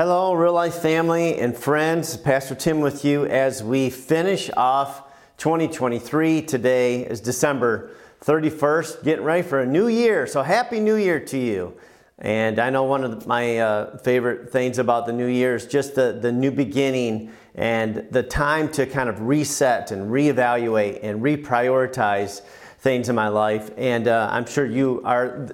Hello, real life family and friends. Pastor Tim with you as we finish off 2023. Today is December 31st, getting ready for a new year. So, Happy New Year to you. And I know one of my uh, favorite things about the new year is just the, the new beginning and the time to kind of reset and reevaluate and reprioritize things in my life. And uh, I'm sure you are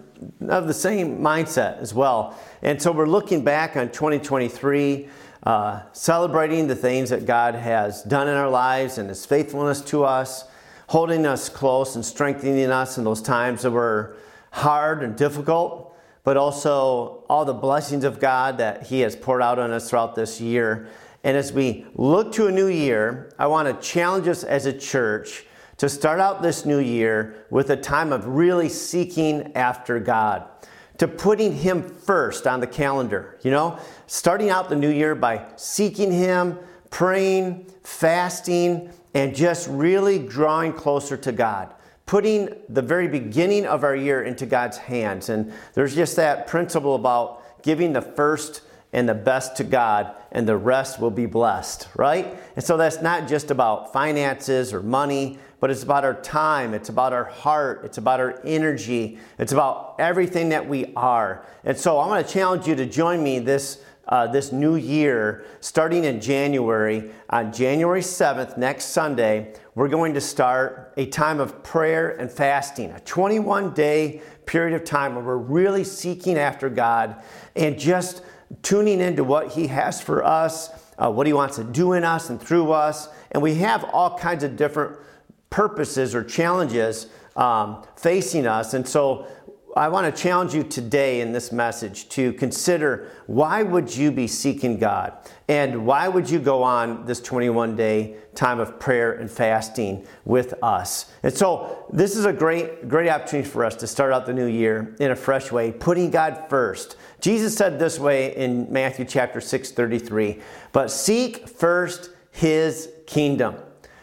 of the same mindset as well. And so we're looking back on 2023, uh, celebrating the things that God has done in our lives and His faithfulness to us, holding us close and strengthening us in those times that were hard and difficult, but also all the blessings of God that He has poured out on us throughout this year. And as we look to a new year, I want to challenge us as a church to start out this new year with a time of really seeking after God, to putting Him first on the calendar. You know, starting out the new year by seeking Him, praying, fasting, and just really drawing closer to God. Putting the very beginning of our year into God's hands. And there's just that principle about giving the first and the best to God, and the rest will be blessed, right? And so that's not just about finances or money, but it's about our time, it's about our heart, it's about our energy, it's about everything that we are. And so I want to challenge you to join me this. Uh, this new year, starting in January, on January 7th, next Sunday, we're going to start a time of prayer and fasting, a 21 day period of time where we're really seeking after God and just tuning into what He has for us, uh, what He wants to do in us and through us. And we have all kinds of different purposes or challenges um, facing us. And so I want to challenge you today in this message to consider why would you be seeking God? And why would you go on this 21 day time of prayer and fasting with us? And so this is a great, great opportunity for us to start out the new year in a fresh way, putting God first. Jesus said this way in Matthew chapter 6, 33, but seek first his kingdom.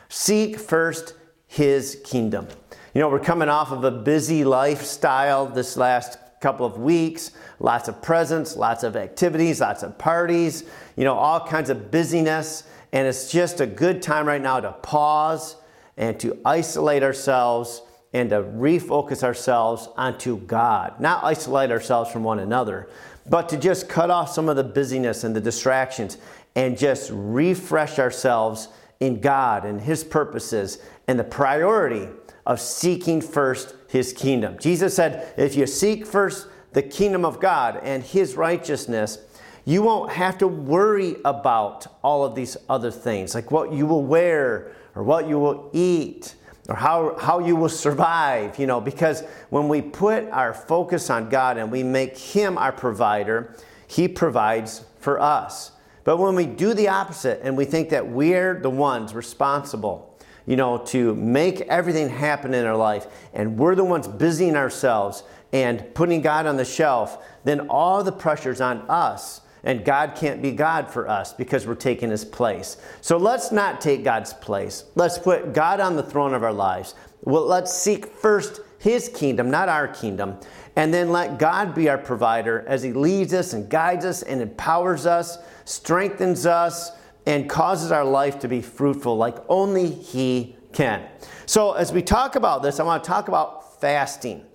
Seek first his kingdom. You know, we're coming off of a busy lifestyle this last couple of weeks, lots of presents, lots of activities, lots of parties, you know, all kinds of busyness. And it's just a good time right now to pause and to isolate ourselves and to refocus ourselves onto God. Not isolate ourselves from one another, but to just cut off some of the busyness and the distractions and just refresh ourselves in God and His purposes and the priority of seeking first His kingdom. Jesus said, if you seek first the kingdom of God and His righteousness, you won't have to worry about all of these other things, like what you will wear or what you will eat or how, how you will survive, you know, because when we put our focus on God and we make Him our provider, He provides for us. But when we do the opposite and we think that we're the ones responsible, you know, to make everything happen in our life, and we're the ones busying ourselves and putting God on the shelf, then all the pressure's on us. And God can't be God for us because we're taking his place. So let's not take God's place. Let's put God on the throne of our lives. Well, let's seek first his kingdom, not our kingdom. And then let God be our provider as he leads us and guides us and empowers us strengthens us, and causes our life to be fruitful like only He can. So, as we talk about this, I want to talk about fasting.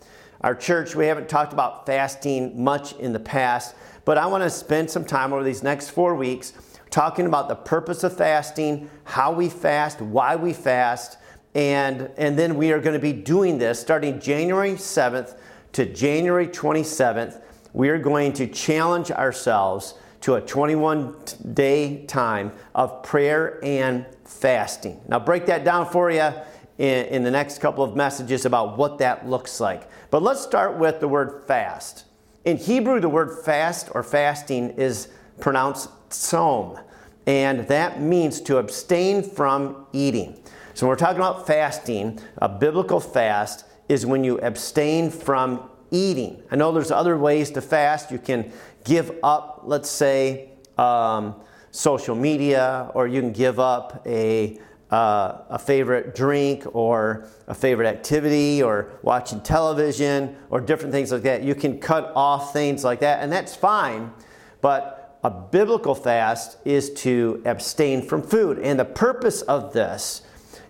Our church, we haven't talked about fasting much in the past, but I want to spend some time over these next four weeks talking about the purpose of fasting, how we fast, why we fast, and, and then we are going to be doing this starting January 7th to January 27th. We are going to challenge ourselves to a 21 day time of prayer and fasting. Now, break that down for you in, in, the next couple of messages about what that looks like. But let's start with the word fast. In Hebrew, the word fast or fasting is pronounced tzom, and that means to abstain from eating. So, when we're talking about fasting, a biblical fast is when you abstain from eating. I know there's other ways to fast. You can give up, let's say, um, social media, or you can give up a, uh, a favorite drink or a favorite activity or watching television or different things like that. You can cut off things like that, and that's fine. But a biblical fast is to abstain from food. And the purpose of this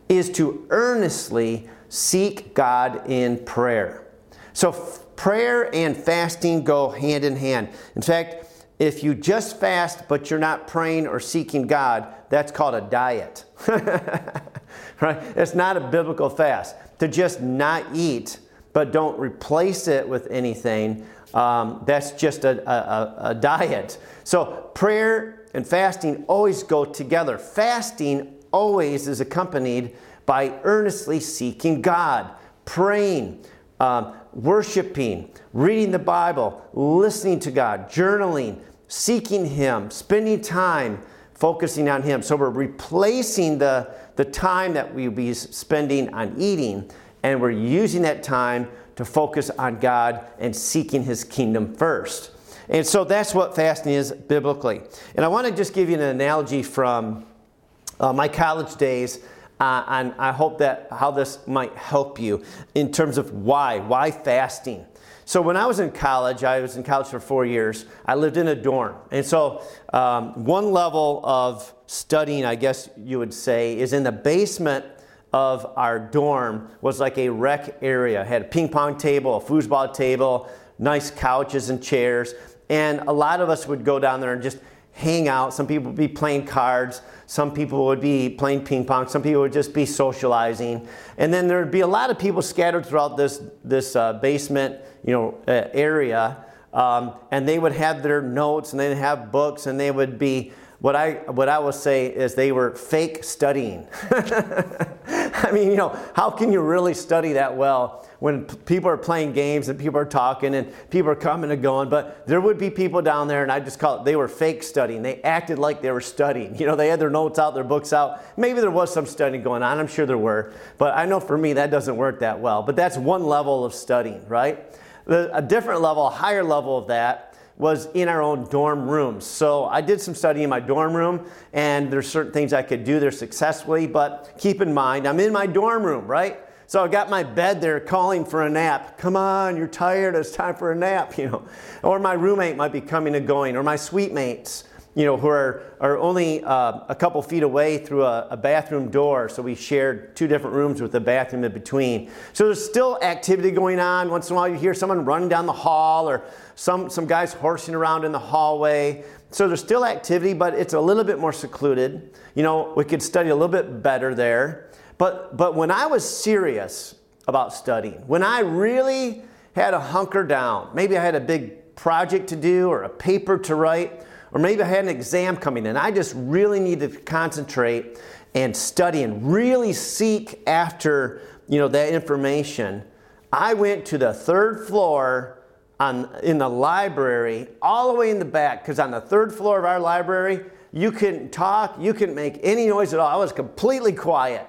is to earnestly seek God in prayer. So, prayer and fasting go hand in hand. In fact, if you just fast but you're not praying or seeking God, that's called a diet. right? It's not a biblical fast. To just not eat but don't replace it with anything, um, that's just a, a, a diet. So prayer and fasting always go together. Fasting always is accompanied by earnestly seeking God, praying, um, worshiping, reading the Bible, listening to God, journaling, seeking Him, spending time focusing on Him. So we're replacing the, the time that we would be spending on eating, and we're using that time to focus on God and seeking His kingdom first. And so that's what fasting is biblically. And I want to just give you an analogy from uh, my college days. Uh, and I hope that how this might help you in terms of why. Why fasting? So when I was in college, I was in college for four years. I lived in a dorm, and so um, one level of studying, I guess you would say, is in the basement of our dorm. Was like a rec area. It had a ping pong table, a foosball table, nice couches and chairs, and a lot of us would go down there and just hang out. Some people would be playing cards. Some people would be playing ping pong. Some people would just be socializing. And then there would be a lot of people scattered throughout this, this uh, basement you know, uh, area. Um, and they would have their notes and they'd have books and they would be what I what I will say is they were fake studying. I mean, you know, how can you really study that well when people are playing games and people are talking and people are coming and going? But there would be people down there, and I just call it they were fake studying. They acted like they were studying. You know, they had their notes out, their books out. Maybe there was some studying going on. I'm sure there were, but I know for me that doesn't work that well. But that's one level of studying, right? A different level, a higher level of that was in our own dorm rooms. So I did some study in my dorm room, and there's certain things I could do there successfully, but keep in mind, I'm in my dorm room, right? So I got my bed there calling for a nap. Come on, you're tired, it's time for a nap, you know. Or my roommate might be coming and going, or my suite mates you know, who are, are only uh, a couple feet away through a, a, bathroom door. So we shared two different rooms with a bathroom in between. So there's still activity going on. Once in a while, you hear someone running down the hall or some, some guys horsing around in the hallway. So there's still activity, but it's a little bit more secluded. You know, we could study a little bit better there. But, but when I was serious about studying, when I really had to hunker down, maybe I had a big project to do or a paper to write, or maybe I had an exam coming in. I just really needed to concentrate and study and really seek after you know that information. I went to the third floor on, in the library, all the way in the back, because on the third floor of our library, you couldn't talk, you couldn't make any noise at all. I was completely quiet.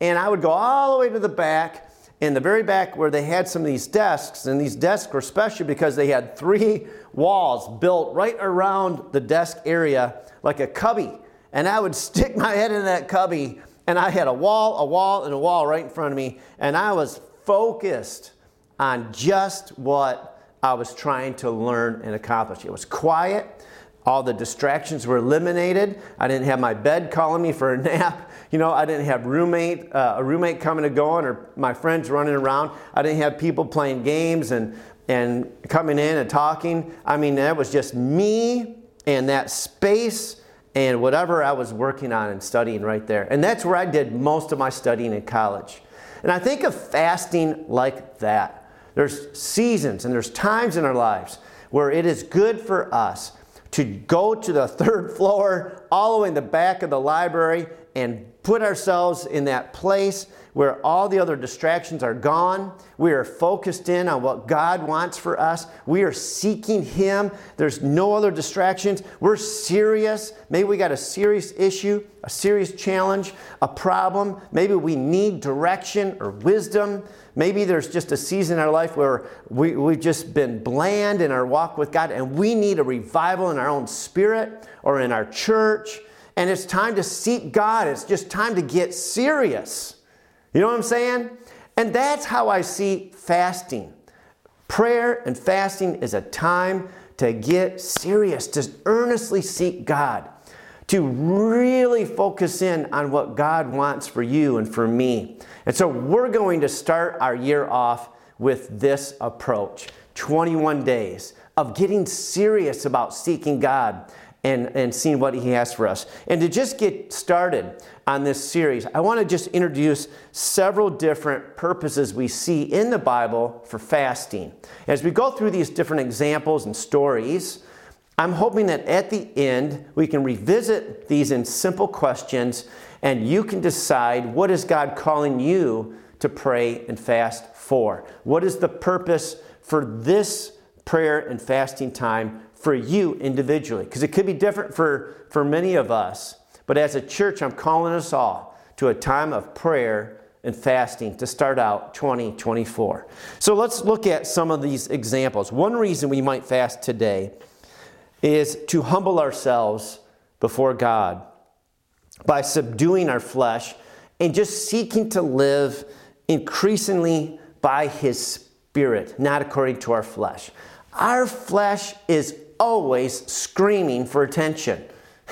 And I would go all the way to the back in the very back where they had some of these desks, and these desks were special because they had three walls built right around the desk area like a cubby. And I would stick my head in that cubby, and I had a wall, a wall, and a wall right in front of me, and I was focused on just what I was trying to learn and accomplish. It was quiet. All the distractions were eliminated. I didn't have my bed calling me for a nap. You know, I didn't have roommate, uh, a roommate coming and going, or my friends running around. I didn't have people playing games and and coming in and talking. I mean, that was just me and that space and whatever I was working on and studying right there. And that's where I did most of my studying in college. And I think of fasting like that. There's seasons and there's times in our lives where it is good for us to go to the third floor, all the way in the back of the library, and put ourselves in that place where all the other distractions are gone. We are focused in on what God wants for us. We are seeking Him. There's no other distractions. We're serious. Maybe we got a serious issue, a serious challenge, a problem. Maybe we need direction or wisdom. Maybe there's just a season in our life where we, we've just been bland in our walk with God and we need a revival in our own spirit or in our church. And it's time to seek God. It's just time to get serious. You know what I'm saying? And that's how I see fasting. Prayer and fasting is a time to get serious, to earnestly seek God, to really focus in on what God wants for you and for me. And so we're going to start our year off with this approach 21 days of getting serious about seeking God and, and seeing what He has for us. And to just get started on this series, I want to just introduce several different purposes we see in the Bible for fasting. As we go through these different examples and stories, I'm hoping that at the end we can revisit these in simple questions and you can decide what is God calling you to pray and fast for? What is the purpose for this prayer and fasting time for you individually? Because it could be different for, for many of us. But as a church, I'm calling us all to a time of prayer and fasting to start out 2024. So let's look at some of these examples. One reason we might fast today is to humble ourselves before God by subduing our flesh and just seeking to live increasingly by His Spirit, not according to our flesh. Our flesh is always screaming for attention.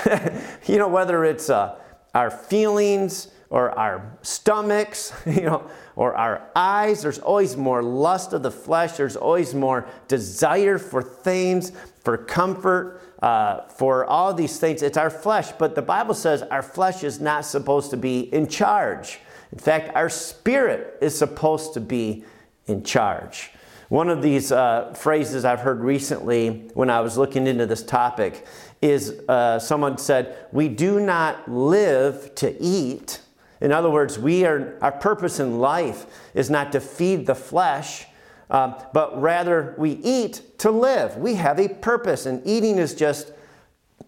you know, whether it's uh, our feelings or our stomachs, you know, or our eyes, there's always more lust of the flesh. There's always more desire for things, for comfort, uh, for all these things. It's our flesh, but the Bible says our flesh is not supposed to be in charge. In fact, our spirit is supposed to be in charge. One of these uh, phrases I've heard recently when I was looking into this topic is uh, someone said, We do not live to eat. In other words, we are, our purpose in life is not to feed the flesh, um, but rather we eat to live. We have a purpose, and eating is just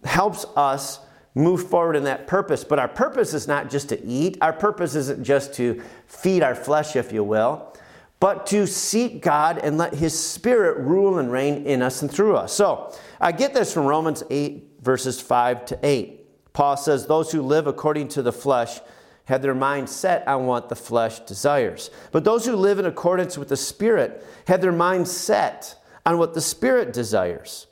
helps us move forward in that purpose. But our purpose is not just to eat, our purpose isn't just to feed our flesh, if you will but to seek God and let His Spirit rule and reign in us and through us. So I get this from Romans 8, verses 5 to 8. Paul says, Those who live according to the flesh have their mind set on what the flesh desires. But those who live in accordance with the Spirit have their mind set on what the Spirit desires.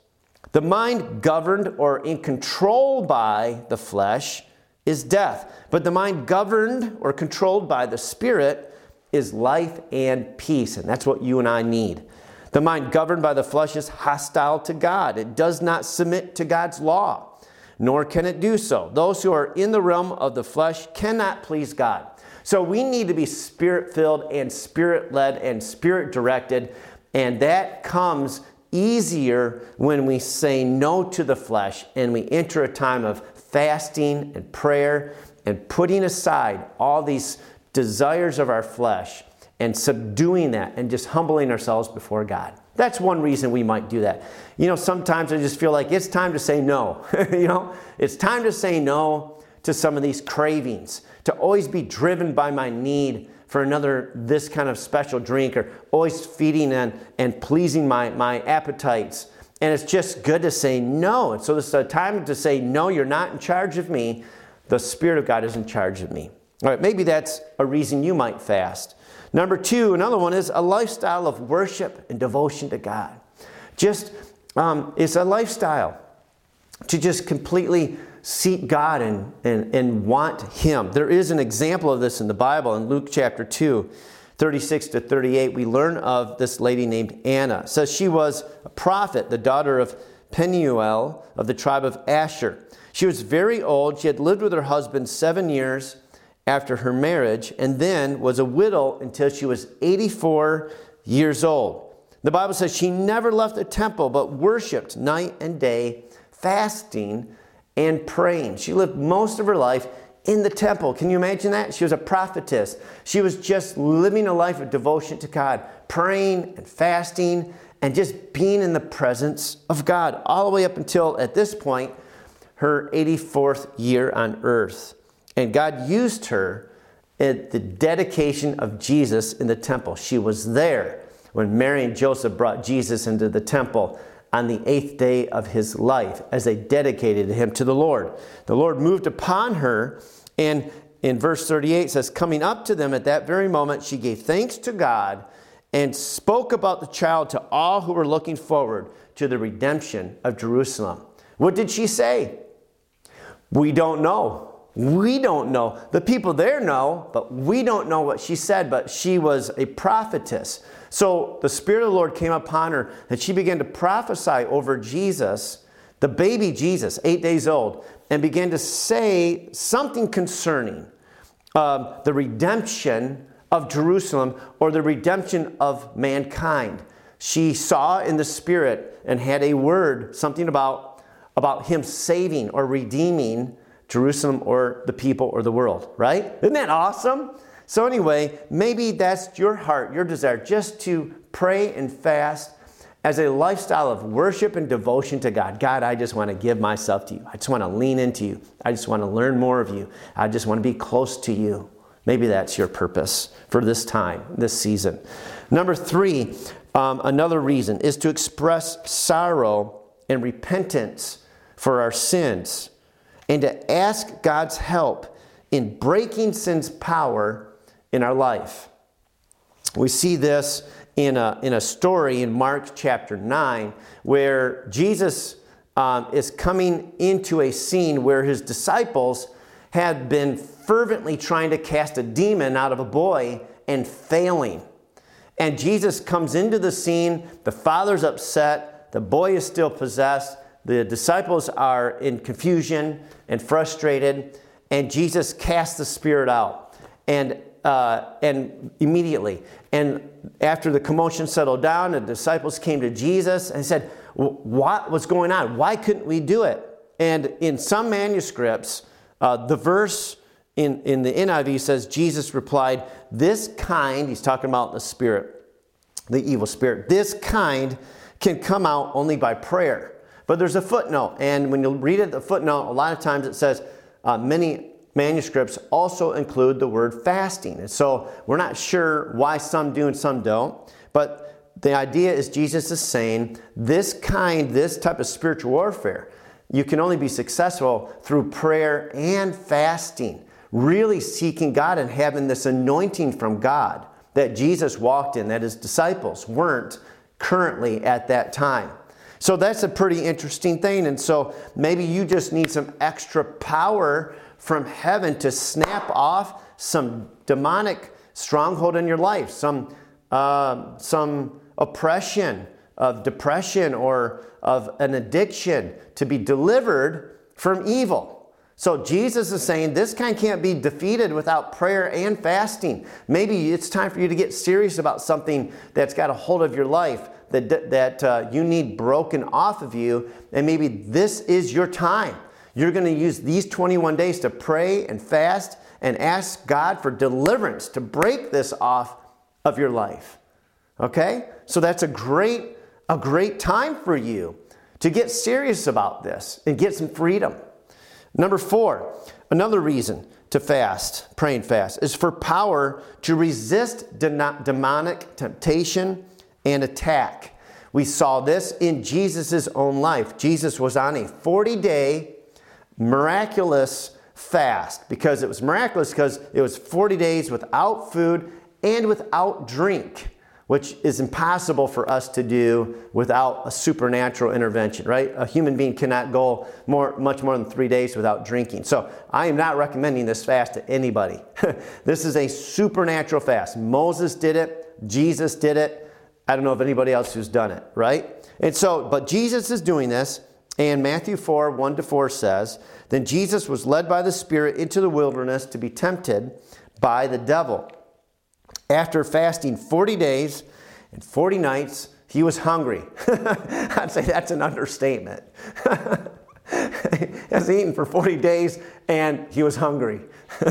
The mind governed or in control by the flesh is death, but the mind governed or controlled by the Spirit is life and peace, and that's what you and I need. The mind governed by the flesh is hostile to God. It does not submit to God's law, nor can it do so. Those who are in the realm of the flesh cannot please God. So we need to be spirit filled and spirit led and spirit directed, and that comes easier when we say no to the flesh and we enter a time of fasting and prayer and putting aside all these desires of our flesh and subduing that and just humbling ourselves before God. That's one reason we might do that. You know, sometimes I just feel like it's time to say no. you know, it's time to say no to some of these cravings, to always be driven by my need for another this kind of special drink or always feeding and, and pleasing my, my appetites. And it's just good to say no. And so this is a time to say, no, you're not in charge of me. The Spirit of God is in charge of me. All right, maybe that's a reason you might fast. Number two, another one is a lifestyle of worship and devotion to God. Just, um, it's a lifestyle to just completely seek God and, and, and want Him. There is an example of this in the Bible in Luke chapter 2, 36 to 38. We learn of this lady named Anna. It says she was a prophet, the daughter of Penuel of the tribe of Asher. She was very old. She had lived with her husband seven years after her marriage and then was a widow until she was 84 years old. The Bible says she never left the temple but worshiped night and day, fasting and praying. She lived most of her life in the temple. Can you imagine that? She was a prophetess. She was just living a life of devotion to God, praying and fasting and just being in the presence of God, all the way up until at this point, her 84th year on earth. And God used her at the dedication of Jesus in the temple. She was there when Mary and Joseph brought Jesus into the temple on the eighth day of his life as they dedicated him to the Lord. The Lord moved upon her, and in verse 38 says, Coming up to them at that very moment, she gave thanks to God and spoke about the child to all who were looking forward to the redemption of Jerusalem. What did she say? We don't know. We don't know. The people there know, but we don't know what she said, but she was a prophetess. So the Spirit of the Lord came upon her, and she began to prophesy over Jesus, the baby Jesus, eight days old, and began to say something concerning uh, the redemption of Jerusalem or the redemption of mankind. She saw in the Spirit and had a word, something about, about Him saving or redeeming Jerusalem or the people or the world, right? Isn't that awesome? So, anyway, maybe that's your heart, your desire, just to pray and fast as a lifestyle of worship and devotion to God. God, I just want to give myself to you. I just want to lean into you. I just want to learn more of you. I just want to be close to you. Maybe that's your purpose for this time, this season. Number three, um, another reason is to express sorrow and repentance for our sins and to ask God's help in breaking sin's power in our life. We see this in a, in a story in Mark chapter 9 where Jesus um, is coming into a scene where his disciples had been fervently trying to cast a demon out of a boy and failing. And Jesus comes into the scene, the father's upset, the boy is still possessed, the disciples are in confusion and frustrated, and Jesus casts the spirit out. And uh, and immediately. And after the commotion settled down, the disciples came to Jesus and said, What was going on? Why couldn't we do it? And in some manuscripts, uh, the verse in, in the NIV says, Jesus replied, This kind, he's talking about the spirit, the evil spirit, this kind can come out only by prayer. But there's a footnote, and when you read it, the footnote, a lot of times it says, uh, many manuscripts also include the word fasting. And so we're not sure why some do and some don't, but the idea is Jesus is saying this kind, this type of spiritual warfare, you can only be successful through prayer and fasting, really seeking God and having this anointing from God that Jesus walked in, that his disciples weren't currently at that time. So that's a pretty interesting thing. And so maybe you just need some extra power from heaven to snap off some demonic stronghold in your life, some, uh, some oppression of depression or of an addiction to be delivered from evil. So Jesus is saying this kind can't be defeated without prayer and fasting. Maybe it's time for you to get serious about something that's got a hold of your life that, that uh, you need broken off of you, and maybe this is your time. You're going to use these 21 days to pray and fast and ask God for deliverance to break this off of your life. Okay? So that's a great a great time for you to get serious about this and get some freedom. Number 4, another reason to fast, pray and fast, is for power to resist demonic temptation and attack. We saw this in Jesus' own life. Jesus was on a 40 day miraculous fast because it was miraculous because it was 40 days without food and without drink, which is impossible for us to do without a supernatural intervention, right? A human being cannot go more, much more than three days without drinking. So I am not recommending this fast to anybody. this is a supernatural fast. Moses did it, Jesus did it. I don't know of anybody else who's done it, right? And so, but Jesus is doing this, and Matthew 4 1 to 4 says, Then Jesus was led by the Spirit into the wilderness to be tempted by the devil. After fasting 40 days and 40 nights, he was hungry. I'd say that's an understatement. he has eaten for 40 days and he was hungry.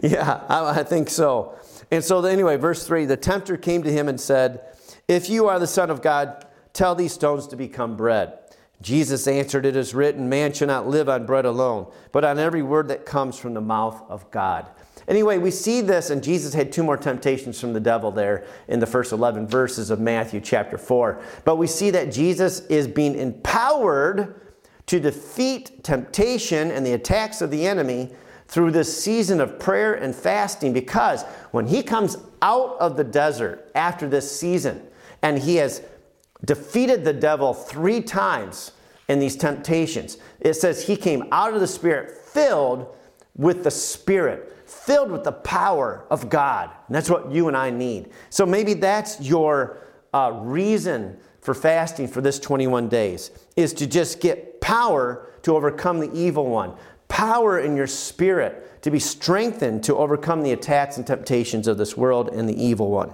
yeah, I, I think so. And so, anyway, verse 3 the tempter came to him and said, if you are the Son of God, tell these stones to become bread. Jesus answered, It is written, Man shall not live on bread alone, but on every word that comes from the mouth of God. Anyway, we see this, and Jesus had two more temptations from the devil there in the first 11 verses of Matthew chapter 4. But we see that Jesus is being empowered to defeat temptation and the attacks of the enemy through this season of prayer and fasting because when he comes out of the desert after this season and he has defeated the devil three times in these temptations, it says he came out of the Spirit filled with the Spirit, filled with the power of God. And that's what you and I need. So maybe that's your uh, reason for fasting for this 21 days is to just get power to overcome the evil one, power in your spirit to be strengthened to overcome the attacks and temptations of this world and the evil one.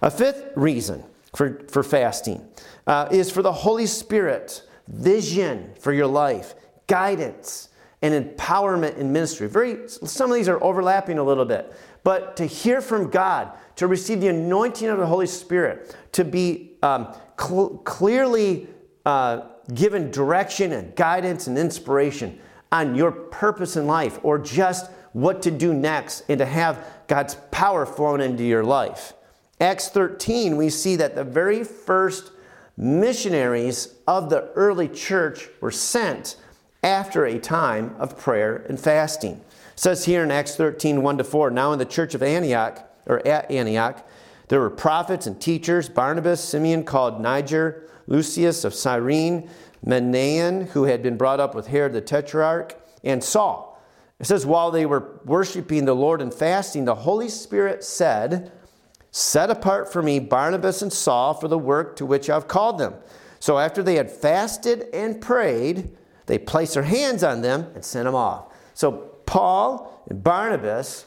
A fifth reason for, for fasting uh, is for the Holy Spirit vision for your life, guidance, and empowerment in ministry. Very, some of these are overlapping a little bit, but to hear from God, to receive the anointing of the Holy Spirit, to be um, cl- clearly uh, given direction and guidance and inspiration on your purpose in life or just what to do next and to have God's power flowing into your life. Acts 13, we see that the very first missionaries of the early church were sent after a time of prayer and fasting. It says here in Acts 13, 1 to 4, now in the church of Antioch, or at Antioch, there were prophets and teachers Barnabas, Simeon called Niger, Lucius of Cyrene, Manaen, who had been brought up with Herod the Tetrarch, and Saul. It says, while they were worshiping the Lord and fasting, the Holy Spirit said, Set apart for me Barnabas and Saul for the work to which I've called them. So after they had fasted and prayed, they placed their hands on them and sent them off. So Paul and Barnabas,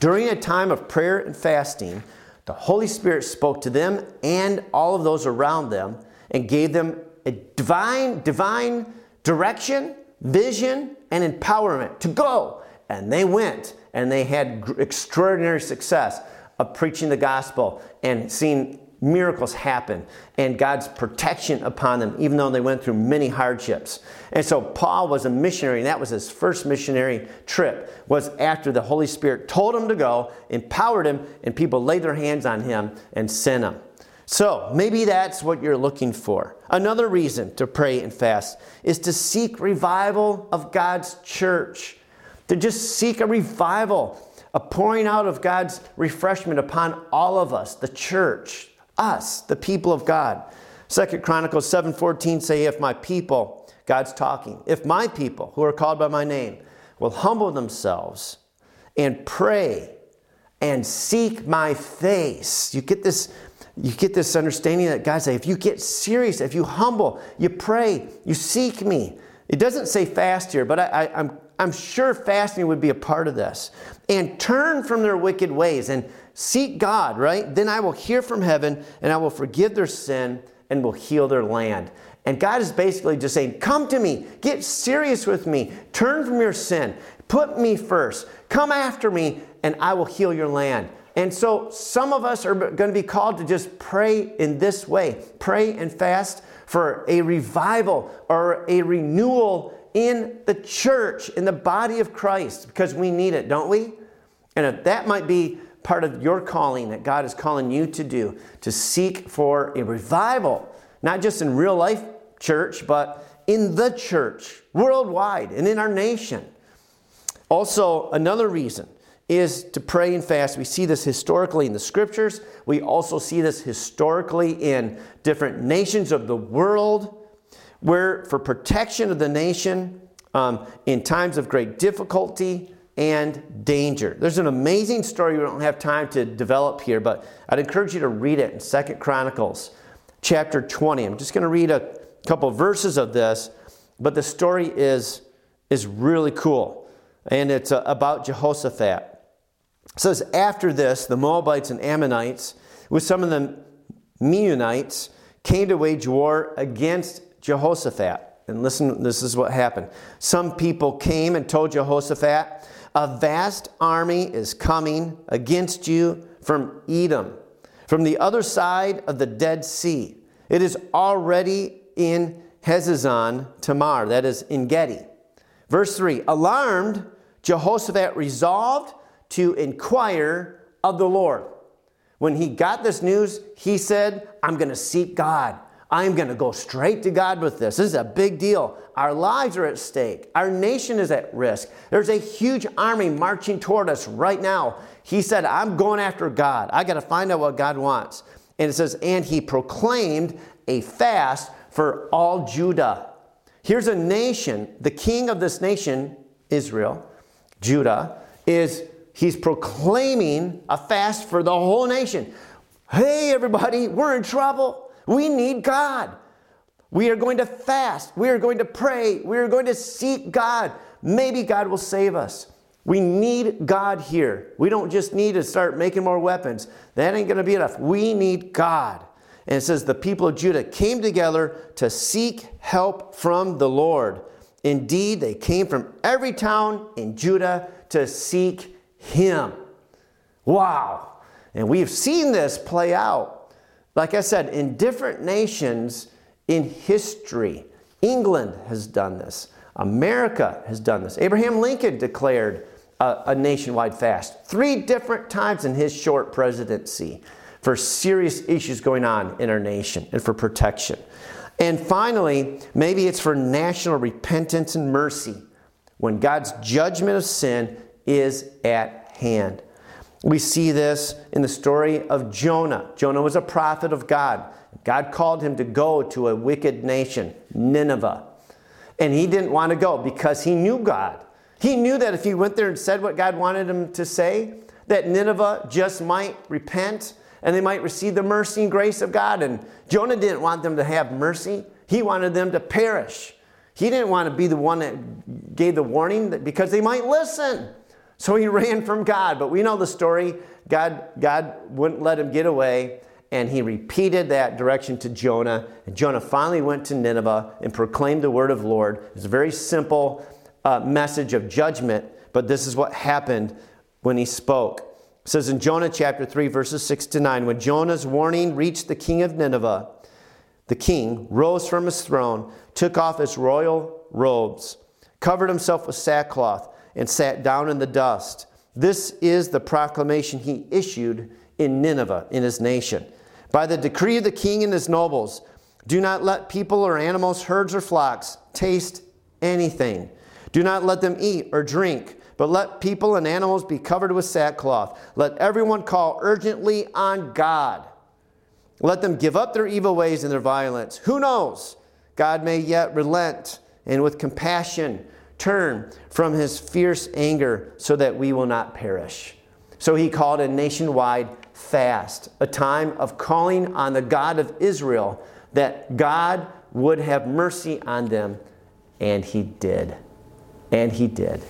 during a time of prayer and fasting, the Holy Spirit spoke to them and all of those around them and gave them a divine, divine direction, vision, and empowerment to go. And they went and they had extraordinary success of preaching the gospel and seeing miracles happen and God's protection upon them, even though they went through many hardships. And so Paul was a missionary, and that was his first missionary trip, was after the Holy Spirit told him to go, empowered him, and people laid their hands on him and sent him. So maybe that's what you're looking for. Another reason to pray and fast is to seek revival of God's church, to just seek a revival a pouring out of God's refreshment upon all of us, the church, us, the people of God. Second Chronicles 7:14 say, "If my people, God's talking, if my people who are called by my name will humble themselves and pray and seek my face." You get this you get this understanding that God say, if you get serious, if you humble, you pray, you seek me. It doesn't say fast here, but I, I, I'm I'm sure fasting would be a part of this. And turn from their wicked ways and seek God, right? Then I will hear from heaven and I will forgive their sin and will heal their land. And God is basically just saying, Come to me, get serious with me, turn from your sin, put me first, come after me, and I will heal your land. And so some of us are going to be called to just pray in this way pray and fast for a revival or a renewal in the church, in the body of Christ, because we need it, don't we? And that might be part of your calling that God is calling you to do, to seek for a revival, not just in real life church, but in the church, worldwide, and in our nation. Also, another reason is to pray and fast. We see this historically in the scriptures. We also see this historically in different nations of the world where for protection of the nation um, in times of great difficulty and danger. There's an amazing story we don't have time to develop here, but I'd encourage you to read it in Second Chronicles chapter 20. I'm just going to read a couple verses of this, but the story is, is really cool. And it's uh, about Jehoshaphat. It says, After this, the Moabites and Ammonites, with some of the Meunites, came to wage war against Jehoshaphat. And listen, this is what happened. Some people came and told Jehoshaphat, A vast army is coming against you from Edom, from the other side of the Dead Sea. It is already in Hazazon Tamar, that is En Gedi. Verse 3 Alarmed, Jehoshaphat resolved to inquire of the Lord. When he got this news, he said, I'm going to seek God. I'm going to go straight to God with this. This is a big deal. Our lives are at stake. Our nation is at risk. There's a huge army marching toward us right now. He said, I'm going after God. I got to find out what God wants. And it says, and he proclaimed a fast for all Judah. Here's a nation, the king of this nation, Israel, Judah, is he's proclaiming a fast for the whole nation. Hey, everybody, we're in trouble. We need God. We are going to fast. We are going to pray. We are going to seek God. Maybe God will save us. We need God here. We don't just need to start making more weapons. That ain't going to be enough. We need God. And it says, The people of Judah came together to seek help from the Lord. Indeed, they came from every town in Judah to seek Him. Wow. And we've seen this play out, like I said, in different nations in history. England has done this. America has done this. Abraham Lincoln declared a, a, nationwide fast three different times in his short presidency for serious issues going on in our nation and for protection. And finally, maybe it's for national repentance and mercy when God's judgment of sin is at hand. We see this in the story of Jonah. Jonah was a prophet of God. God called him to go to a wicked nation, Nineveh. And he didn't want to go because he knew God. He knew that if he went there and said what God wanted him to say, that Nineveh just might repent and they might receive the mercy and grace of God. And Jonah didn't want them to have mercy, he wanted them to perish. He didn't want to be the one that gave the warning because they might listen. So he ran from God. But we know the story. God, God wouldn't let him get away. And he repeated that direction to Jonah. And Jonah finally went to Nineveh and proclaimed the word of the Lord. It's a very simple uh, message of judgment, but this is what happened when he spoke. It says in Jonah chapter 3, verses 6 to 9 When Jonah's warning reached the king of Nineveh, the king rose from his throne, took off his royal robes, covered himself with sackcloth and sat down in the dust. This is the proclamation he issued in Nineveh, in his nation. By the decree of the king and his nobles, do not let people or animals, herds or flocks taste anything. Do not let them eat or drink, but let people and animals be covered with sackcloth. Let everyone call urgently on God. Let them give up their evil ways and their violence. Who knows? God may yet relent and with compassion turn from his fierce anger so that we will not perish. So he called a nationwide fast, a time of calling on the God of Israel that God would have mercy on them. And he did. And he did.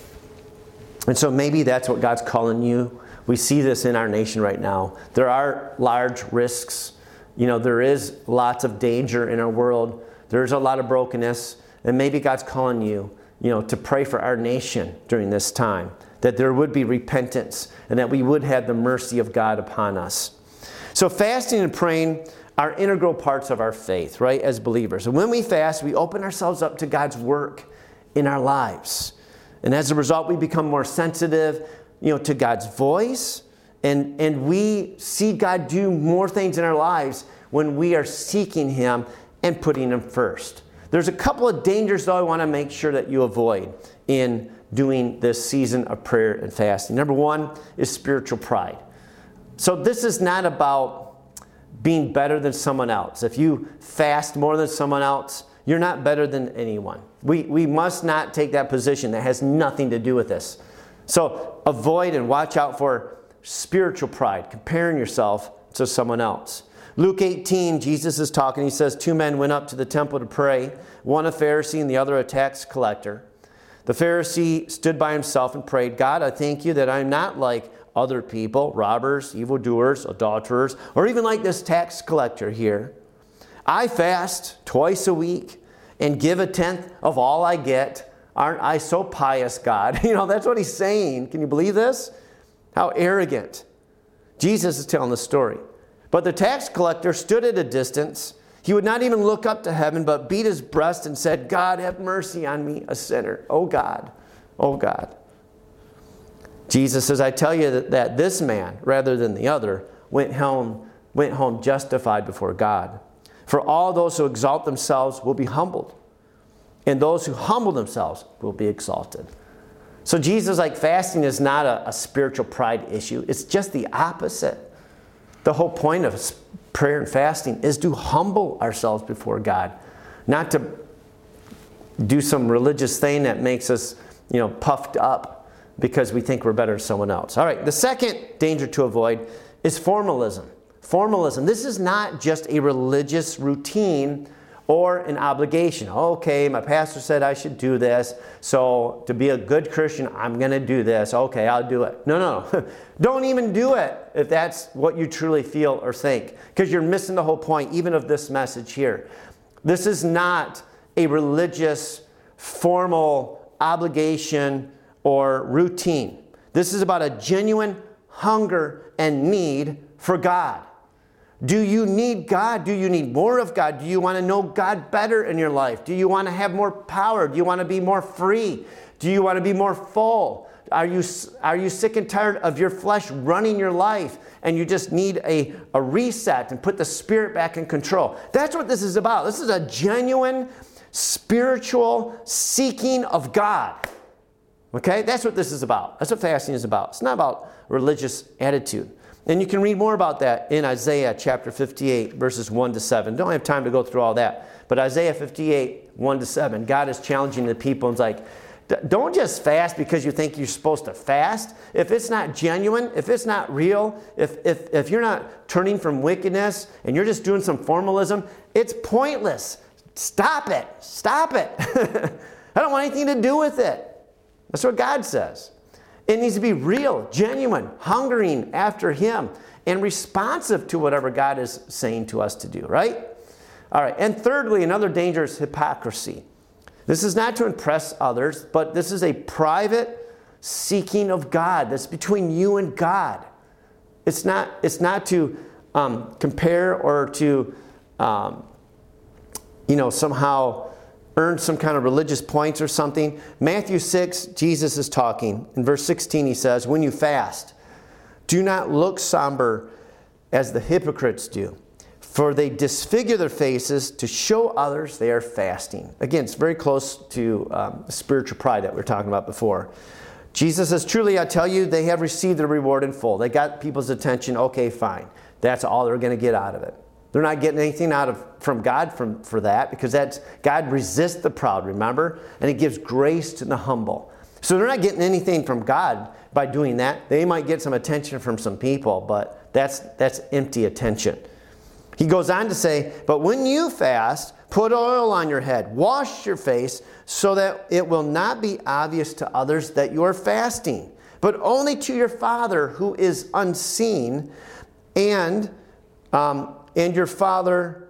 And so maybe that's what God's calling you. We see this in our nation right now. There are large risks. You know, there is lots of danger in our world. There's a lot of brokenness. And maybe God's calling you you know, to pray for our nation during this time, that there would be repentance and that we would have the mercy of God upon us. So, fasting and praying are integral parts of our faith, right, as believers. And when we fast, we open ourselves up to God's work in our lives. And as a result, we become more sensitive, you know, to God's voice. And, and we see God do more things in our lives when we are seeking Him and putting Him first. There's a couple of dangers, though, I want to make sure that you avoid in doing this season of prayer and fasting. Number one is spiritual pride. So, this is not about being better than someone else. If you fast more than someone else, you're not better than anyone. We, we must not take that position. That has nothing to do with this. So, avoid and watch out for spiritual pride, comparing yourself to someone else. Luke 18, Jesus is talking. He says, Two men went up to the temple to pray, one a Pharisee and the other a tax collector. The Pharisee stood by himself and prayed, God, I thank you that I'm not like other people, robbers, evildoers, adulterers, or even like this tax collector here. I fast twice a week and give a tenth of all I get. Aren't I so pious, God? You know, that's what he's saying. Can you believe this? How arrogant. Jesus is telling the story. But the tax collector stood at a distance. He would not even look up to heaven, but beat his breast and said, God, have mercy on me, a sinner. Oh God, oh God. Jesus says, I tell you that, that this man, rather than the other, went home, went home justified before God. For all those who exalt themselves will be humbled, and those who humble themselves will be exalted. So, Jesus, like fasting, is not a, a spiritual pride issue, it's just the opposite. The whole point of prayer and fasting is to humble ourselves before God, not to do some religious thing that makes us, you know, puffed up because we think we're better than someone else. All right, the second danger to avoid is formalism. Formalism. This is not just a religious routine or an obligation. Okay, my pastor said I should do this, so to be a good Christian, I'm going to do this. Okay, I'll do it. No, no. Don't even do it if that's what you truly feel or think, because you're missing the whole point, even of this message here. This is not a religious, formal obligation or routine. This is about a genuine hunger and need for God. Do you need God? Do you need more of God? Do you want to know God better in your life? Do you want to have more power? Do you want to be more free? Do you want to be more full? Are you, are you sick and tired of your flesh running your life and you just need a, a reset and put the spirit back in control? That's what this is about. This is a genuine spiritual seeking of God. Okay? That's what this is about. That's what fasting is about. It's not about religious attitude. And you can read more about that in Isaiah chapter 58, verses 1 to 7. Don't have time to go through all that. But Isaiah 58, 1 to 7, God is challenging the people and it's like, don't just fast because you think you're supposed to fast. If it's not genuine, if it's not real, if, if, if you're not turning from wickedness and you're just doing some formalism, it's pointless. Stop it. Stop it. I don't want anything to do with it. That's what God says. It needs to be real, genuine, hungering after Him, and responsive to whatever God is saying to us to do, right? All right. And thirdly, another danger is hypocrisy. This is not to impress others, but this is a private seeking of God that's between you and God. It's not, it's not to um, compare or to um, you know, somehow earned some kind of religious points or something. Matthew 6, Jesus is talking. In verse 16, he says, When you fast, do not look somber as the hypocrites do, for they disfigure their faces to show others they are fasting. Again, it's very close to um, spiritual pride that we were talking about before. Jesus says, Truly, I tell you, they have received their reward in full. They got people's attention. Okay, fine. That's all they're going to get out of it. They're not getting anything out of from God from, for that because that's God resists the proud, remember? And he gives grace to the humble. So they're not getting anything from God by doing that. They might get some attention from some people, but that's that's empty attention. He goes on to say, But when you fast, put oil on your head, wash your face, so that it will not be obvious to others that you are fasting, but only to your Father who is unseen. And um, and your Father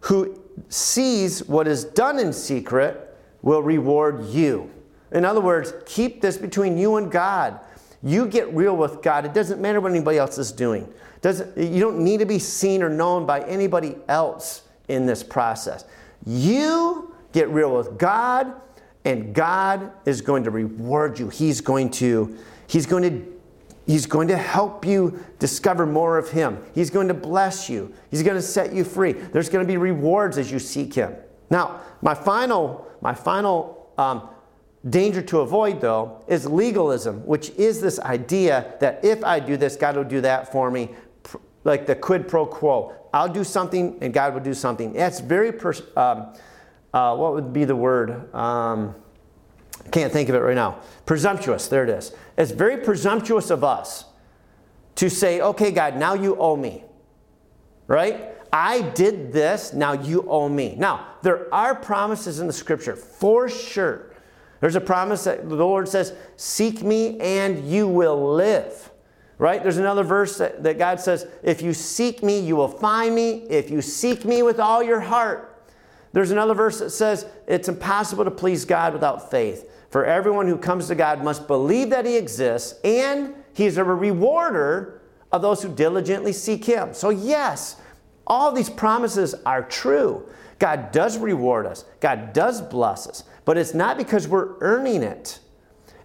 who sees what is done in secret will reward you. In other words, keep this between you and God. You get real with God. It doesn't matter what anybody else is doing. Doesn't, you don't need to be seen or known by anybody else in this process. You get real with God, and God is going to reward you. He's going to, he's going to He's going to help you discover more of Him. He's going to bless you. He's going to set you free. There's going to be rewards as you seek Him. Now, my final, my final um, danger to avoid, though, is legalism, which is this idea that if I do this, God will do that for me, like the quid pro quo. I'll do something and God will do something. That's very, pers- um, uh, what would be the word? Um, can't think of it right now. Presumptuous, there it is. It's very presumptuous of us to say, okay, God, now you owe me. Right? I did this, now you owe me. Now, there are promises in the scripture for sure. There's a promise that the Lord says, Seek me and you will live. Right? There's another verse that, that God says, If you seek me, you will find me. If you seek me with all your heart. There's another verse that says, It's impossible to please God without faith. For everyone who comes to God must believe that He exists and He's a rewarder of those who diligently seek Him. So, yes, all these promises are true. God does reward us, God does bless us, but it's not because we're earning it.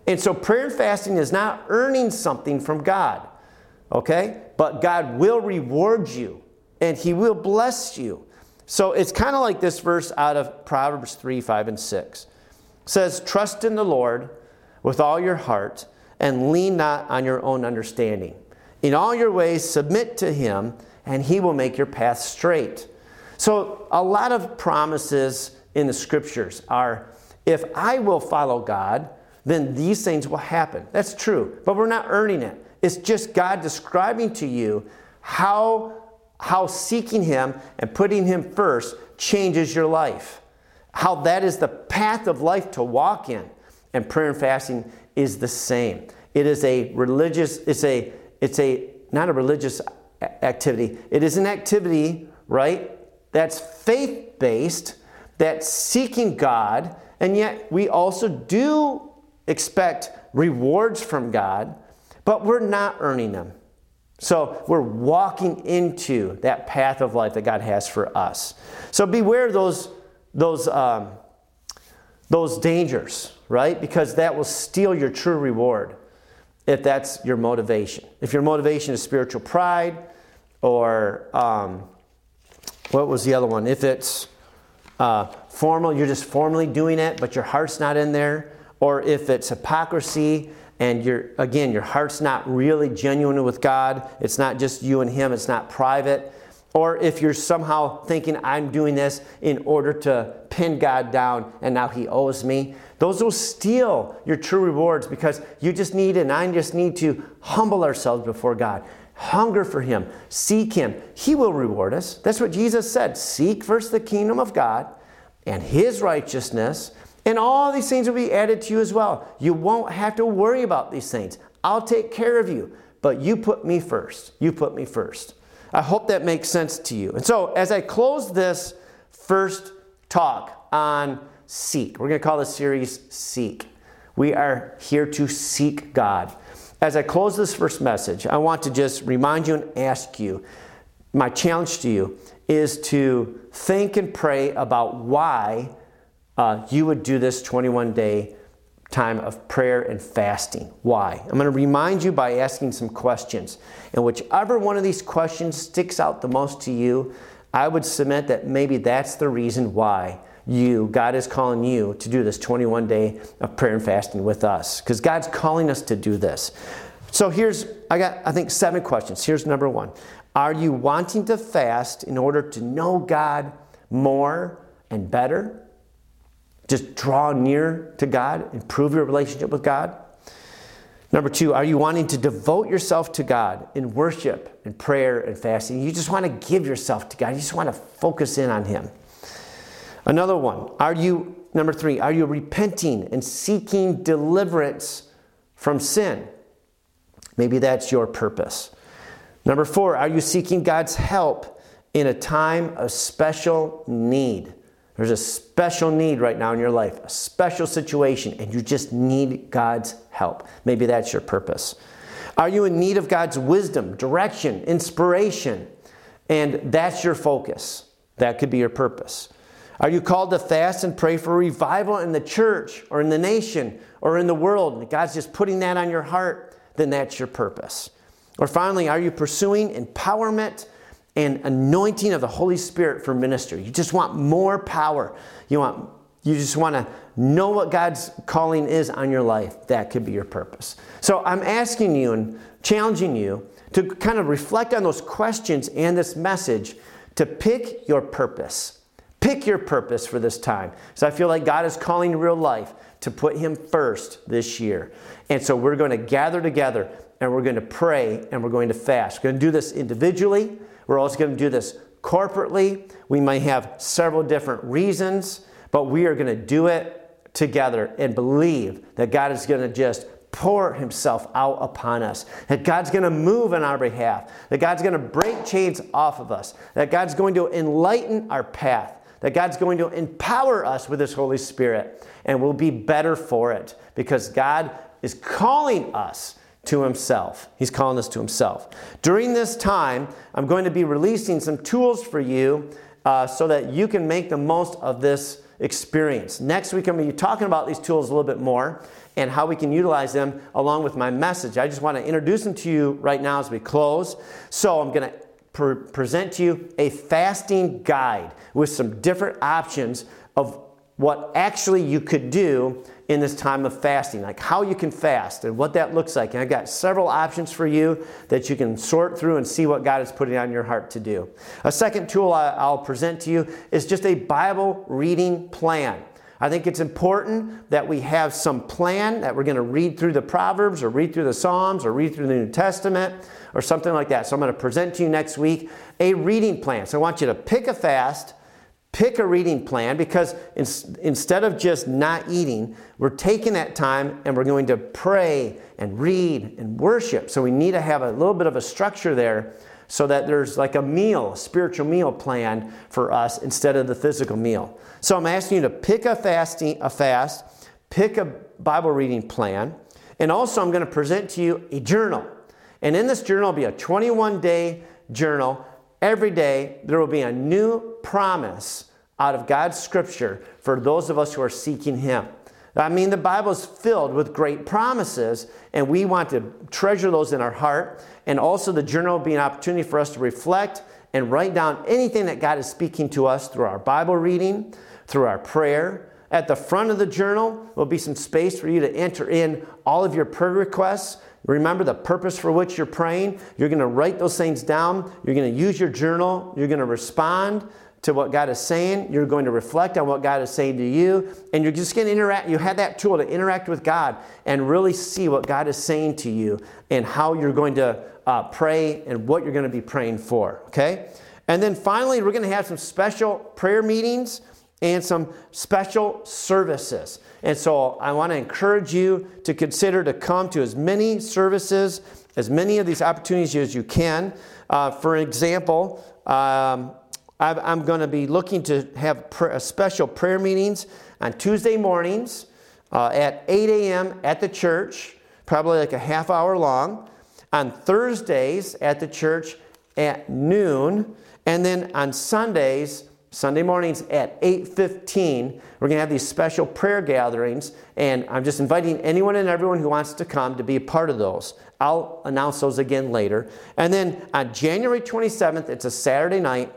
And so, prayer and fasting is not earning something from God, okay? But God will reward you and He will bless you. So it's kind of like this verse out of Proverbs 3 5 and 6. Says, Trust in the Lord with all your heart and lean not on your own understanding. In all your ways, submit to him, and he will make your path straight. So, a lot of promises in the scriptures are if I will follow God, then these things will happen. That's true, but we're not earning it. It's just God describing to you how, how seeking Him and putting Him first changes your life. How that is the path of life to walk in. And prayer and fasting is the same. It is a religious, it's a, it's a, not a religious activity. It is an activity, right, that's faith based, that's seeking God, and yet we also do expect rewards from God, but we're not earning them. So we're walking into that path of life that God has for us. So beware those, those, um, those dangers, right? Because that will steal your true reward if that's your motivation. If your motivation is spiritual pride or um, what was the other one? If it's uh, formal, you're just formally doing it, but your heart's not in there. Or if it's hypocrisy and you're, again, your heart's not really genuine with God, it's not just you and Him, it's not private. Or if you're somehow thinking, I'm doing this in order to pin God down and now He owes me, those will steal your true rewards because you just need, and I just need to humble ourselves before God hunger for Him, seek Him. He will reward us. That's what Jesus said. Seek first the kingdom of God and His righteousness, and all these things will be added to you as well. You won't have to worry about these things. I'll take care of you, but you put me first. You put me first. I hope that makes sense to you. And so, as I close this first talk on seek, we're going to call this series Seek. We are here to seek God as I close this first message, I want to just remind you and ask you my challenge to you is to think and pray about why uh, you would do this 21 day time of prayer and fasting. Why? I'm going to remind you by asking some questions. And whichever one of these questions sticks out the most to you, I would submit that maybe that's the reason why you, God is calling you to do this 21 day of prayer and fasting with us because God's calling us to do this. So here's, I got, I think, seven questions. Here's number one Are you wanting to fast in order to know God more and better? Just draw near to God, improve your relationship with God? Number two, are you wanting to devote yourself to God in worship and prayer and fasting? You just want to give yourself to God. You just want to focus in on Him. Another one, are you, number three, are you repenting and seeking deliverance from sin? Maybe that's your purpose. Number four, are you seeking God's help in a time of special need? There's a special need right now in your life, a special situation, and you just need God's help. Maybe that's your purpose. Are you in need of God's wisdom, direction, inspiration? And that's your focus. That could be your purpose. Are you called to fast and pray for revival in the church or in the nation or in the world? God's just putting that on your heart, then that's your purpose. Or finally, are you pursuing empowerment and anointing of the Holy Spirit for ministry? You just want more power. You want you just want to know what God's calling is on your life. That could be your purpose. So I'm asking you and challenging you to kind of reflect on those questions and this message to pick your purpose. Pick your purpose for this time. So I feel like God is calling Real Life to put Him first this year. And so we're going to gather together and we're going to pray and we're going to fast. We're going to do this individually. We're also going to do this corporately. We might have several different reasons, but we are going to do it together and believe that God is going to just pour himself out upon us. That God's going to move on our behalf. That God's going to break chains off of us. That God's going to enlighten our path that God's going to empower us with His Holy Spirit, and we'll be better for it because God is calling us to Himself. He's calling us to Himself. During this time, I'm going to be releasing some tools for you uh, so that you can make the most of this experience. Next week, I'm going to be talking about these tools a little bit more and how we can utilize them along with my message. I just want to introduce them to you right now as we close. So I'm going to pre- present to you a fasting guide with some different options of what actually you could do in this time of fasting, like how you can fast and what that looks like. And I've got several options for you that you can sort through and see what God is putting on your heart to do. A second tool I'll present to you is just a Bible reading plan. I think it's important that we have some plan that we're going to read through the Proverbs or read through the Psalms or read through the New Testament or something like that. So I'm going to present to you next week a reading plan. So I want you to pick a fast pick a reading plan because in, instead of just not eating, we're taking that time and we're going to pray and read and worship. So we need to have a little bit of a structure there so that there's like a meal, a spiritual meal planned for us instead of the physical meal. So I'm asking you to pick a fasting, a fast, pick a Bible reading plan, and also I'm going to present to you a journal. And in this journal will be a 21 day journal every day there will be a new promise out of God's scripture for those of us who are seeking Him. I mean, the Bible is filled with great promises, and we want to treasure those in our heart. And also, the journal will be an opportunity for us to reflect and write down anything that God is speaking to us through our Bible reading, through our prayer. At the front of the journal will be some space for you to enter in all of your prayer requests. Remember the purpose for which you're praying. You're going to write those things down. You're going to use your journal. You're going to respond to what God is saying. You're going to reflect on what God is saying to you. And you're just going to interact. You have that tool to interact with God and really see what God is saying to you and how you're going to uh, pray and what you're going to be praying for. Okay? And then finally, we're going to have some special prayer meetings and some special services. And so I want to encourage you to consider to come to as many services, as many of these opportunities as you can. Uh, for example, um, I'm going to be looking to have pr- special prayer meetings on Tuesday mornings uh, at 8 a.m. at the church, probably like a half hour long. On Thursdays at the church at noon. And then on Sundays, Sunday mornings at 8:15, we're going to have these special prayer gatherings and I'm just inviting anyone and everyone who wants to come to be a part of those. I'll announce those again later. And then on January 27th, it's a Saturday night,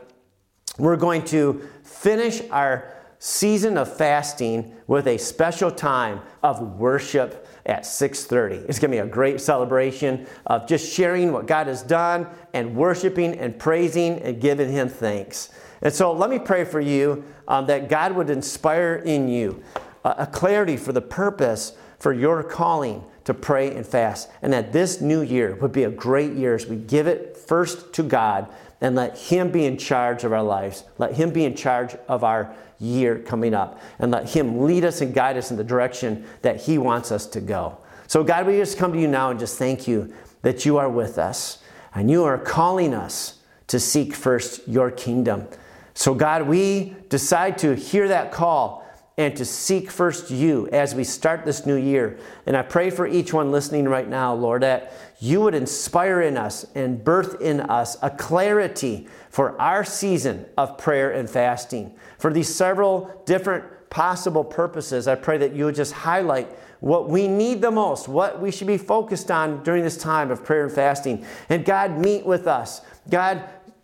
we're going to finish our season of fasting with a special time of worship at 6:30. It's going to be a great celebration of just sharing what God has done and worshiping and praising and giving him thanks. And so let me pray for you um, that God would inspire in you a, a clarity for the purpose for your calling to pray and fast. And that this new year would be a great year as we give it first to God and let Him be in charge of our lives. Let Him be in charge of our year coming up. And let Him lead us and guide us in the direction that He wants us to go. So, God, we just come to you now and just thank you that you are with us and you are calling us to seek first your kingdom. So, God, we decide to hear that call and to seek first you as we start this new year. And I pray for each one listening right now, Lord, that you would inspire in us and birth in us a clarity for our season of prayer and fasting. For these several different possible purposes, I pray that you would just highlight what we need the most, what we should be focused on during this time of prayer and fasting. And God, meet with us. God,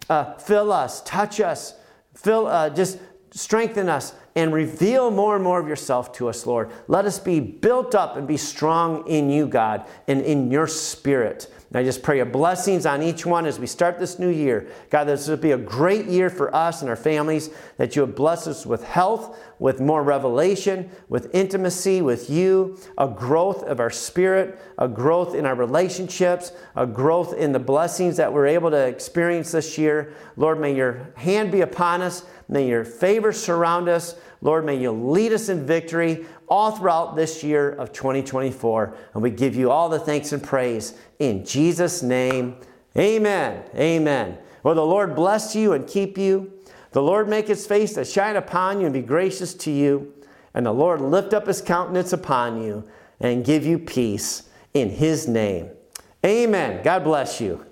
uh, fill us, touch us Fill, uh, just strengthen us and reveal more and more of yourself to us, Lord. Let us be built up and be strong in you, God, and in your spirit. And I just pray your blessings on each one as we start this new year. God, this will be a great year for us and our families, that you would bless us with health, with more revelation, with intimacy with you, a growth of our spirit, a growth in our relationships, a growth in the blessings that we're able to experience this year. Lord, may your hand be upon us. May your favor surround us. Lord, may you lead us in victory all throughout this year of 2024. And we give you all the thanks and praise in Jesus' name. Amen. Amen. Well, the Lord bless you and keep you. The Lord make his face to shine upon you and be gracious to you. And the Lord lift up his countenance upon you and give you peace in his name. Amen. God bless you.